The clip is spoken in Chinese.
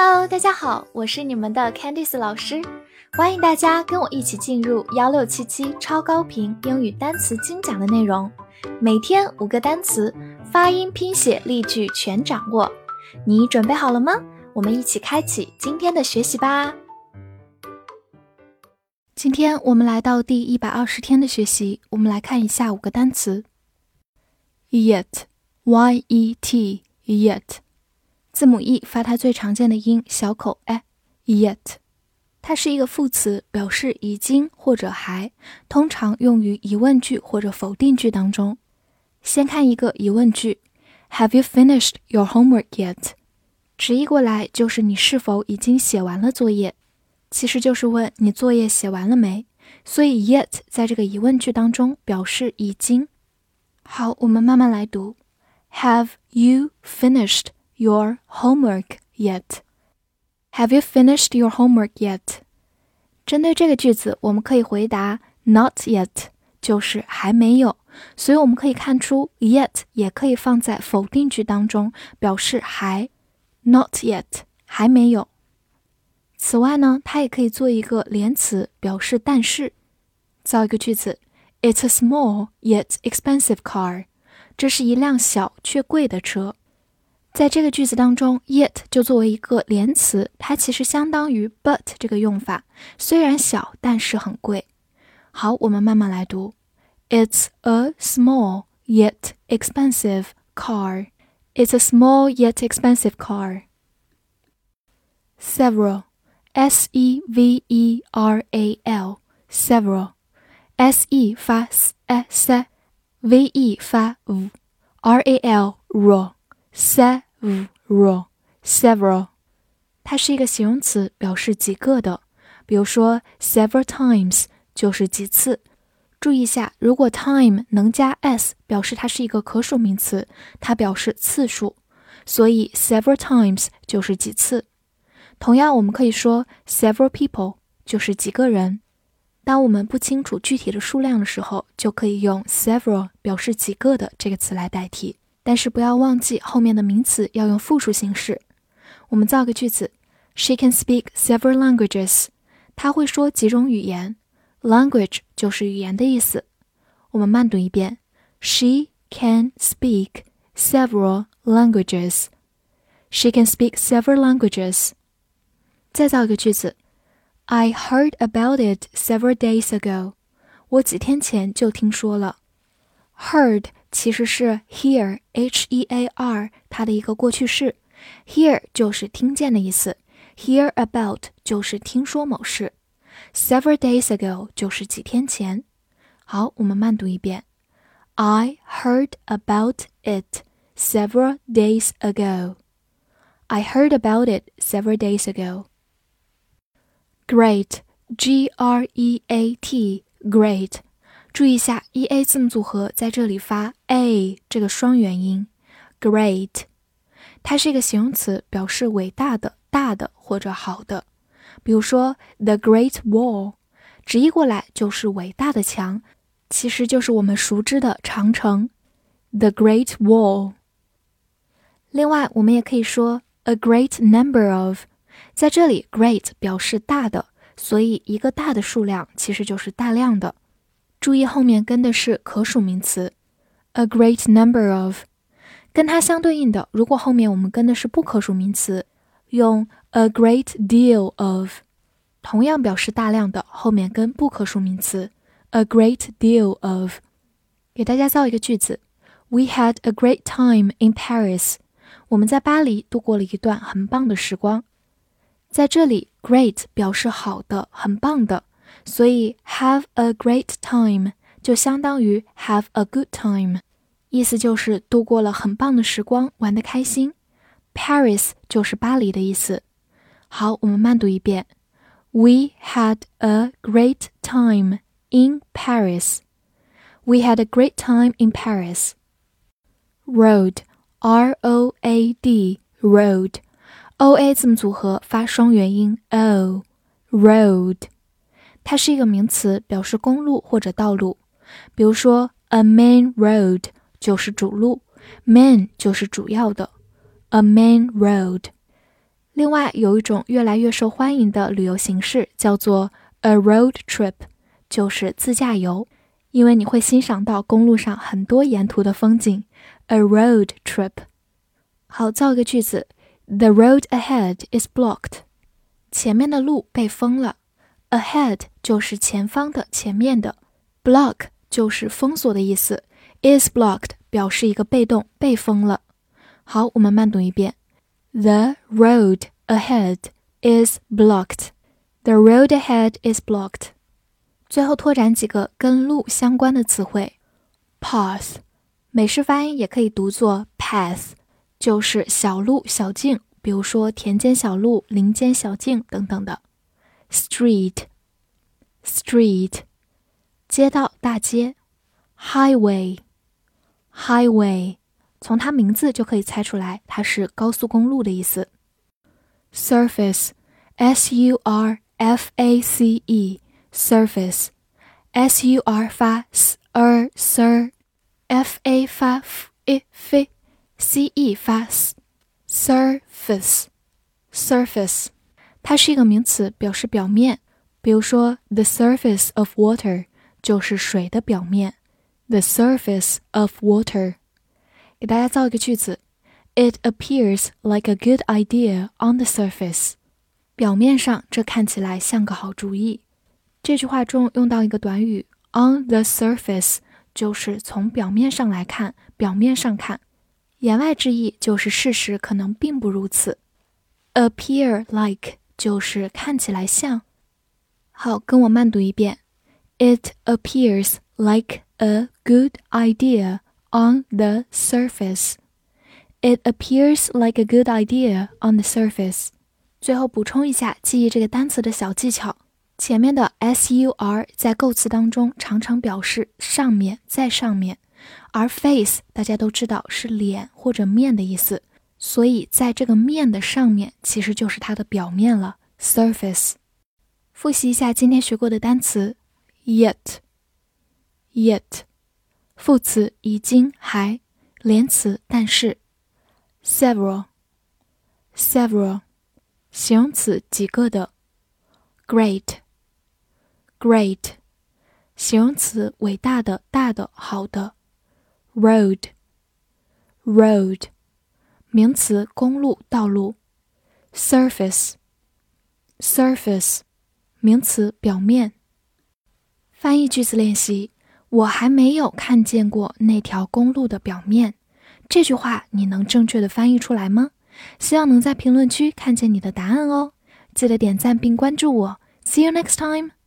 Hello，大家好，我是你们的 Candice 老师，欢迎大家跟我一起进入幺六七七超高频英语单词精讲的内容，每天五个单词，发音、拼写、例句全掌握，你准备好了吗？我们一起开启今天的学习吧。今天我们来到第一百二十天的学习，我们来看一下五个单词。Yet，y e t，yet，字母 e 发它最常见的音小口 e，yet，它是一个副词，表示已经或者还，通常用于疑问句或者否定句当中。先看一个疑问句：Have you finished your homework yet？直译过来就是你是否已经写完了作业。其实就是问你作业写完了没，所以 yet 在这个疑问句当中表示已经。好，我们慢慢来读。Have you finished your homework yet? Have you finished your homework yet? 针对这个句子，我们可以回答 Not yet，就是还没有。所以我们可以看出 yet 也可以放在否定句当中，表示还。Not yet，还没有。此外呢，它也可以做一个连词，表示但是。造一个句子：It's a small yet expensive car。这是一辆小却贵的车。在这个句子当中，yet 就作为一个连词，它其实相当于 but 这个用法。虽然小，但是很贵。好，我们慢慢来读：It's a small yet expensive car。It's a small yet expensive car. Several S E V E R A L，several，S E 发 s，V E 发 v，R A L rule several 它是一个形容词，表示几个的。比如说，several times 就是几次。注意一下，如果 time 能加 s，表示它是一个可数名词，它表示次数，所以 several times 就是几次。同样，我们可以说 several people 就是几个人。当我们不清楚具体的数量的时候，就可以用 several 表示几个的这个词来代替。但是不要忘记后面的名词要用复数形式。我们造个句子：She can speak several languages。她会说几种语言。Language 就是语言的意思。我们慢读一遍：She can speak several languages. She can speak several languages. 再造一个句子，I heard about it several days ago。我几天前就听说了。Heard 其实是 hear，h e a r，它的一个过去式。Hear 就是听见的意思，hear about 就是听说某事。Several days ago 就是几天前。好，我们慢读一遍。I heard about it several days ago. I heard about it several days ago. Great, G R E A T, great。 注意一下，E A 字母组合在这里发 a 这个双元音，great。它是一个形容词，表示伟大的、大的或者好的。比如说，the Great Wall，直译过来就是伟大的墙，其实就是我们熟知的长城，the Great Wall。另外，我们也可以说 a great number of。在这里，great 表示大的，所以一个大的数量其实就是大量的。注意后面跟的是可数名词，a great number of。跟它相对应的，如果后面我们跟的是不可数名词，用 a great deal of，同样表示大量的，后面跟不可数名词，a great deal of。给大家造一个句子：We had a great time in Paris。我们在巴黎度过了一段很棒的时光。在这里，great 表示好的、很棒的，所以 have a great time 就相当于 have a good time，意思就是度过了很棒的时光，玩得开心。Paris 就是巴黎的意思。好，我们慢读一遍：We had a great time in Paris. We had a great time in Paris. Road, R-O-A-D, road. o a 字母组合发双元音 o，road， 它是一个名词，表示公路或者道路。比如说，a main road 就是主路，main 就是主要的，a main road。另外，有一种越来越受欢迎的旅游形式叫做 a road trip，就是自驾游，因为你会欣赏到公路上很多沿途的风景。a road trip。好，造一个句子：The road ahead is blocked。前面的路被封了。Ahead 就是前方的、前面的，block 就是封锁的意思。Is blocked 表示一个被动，被封了。好，我们慢读一遍：The road ahead is blocked. The road ahead is blocked. 最后拓展几个跟路相关的词汇：path，美式发音也可以读作 path，就是小路、小径，比如说田间小路、林间小径等等的。street，street，街道、大街；highway，highway，从它名字就可以猜出来，它是高速公路的意思。surface，s u r f a c e，surface，s u r 发 s r s，f a 发 f i f，c e 发 s，surface，surface。 它是一个名词，表示表面。比如说，the surface of water 就是水的表面。the surface of water。给大家造一个句子：It appears like a good idea on the surface。表面上这看起来像个好主意。这句话中用到一个短语 on the surface，就是从表面上来看，表面上看。言外之意就是事实可能并不如此。appear like。就是看起来像。好，跟我慢读一遍。It appears like a good idea on the surface. It appears like a good idea on the surface. 最后补充一下记忆这个单词的小技巧：前面的 s u r 在构词当中常常表示上面，在上面，而 face 大家都知道是脸或者面的意思。所以，在这个面的上面，其实就是它的表面了，surface。复习一下今天学过的单词：yet，yet，副词已经还，连词但是；several，several，形容词几个的；great，great，形容词伟大的、大的、好的；road，road。名词：公路、道路。surface，surface，名词：表面。翻译句子练习：我还没有看见过那条公路的表面。这句话你能正确的翻译出来吗？希望能在评论区看见你的答案哦。记得点赞并关注我。See you next time.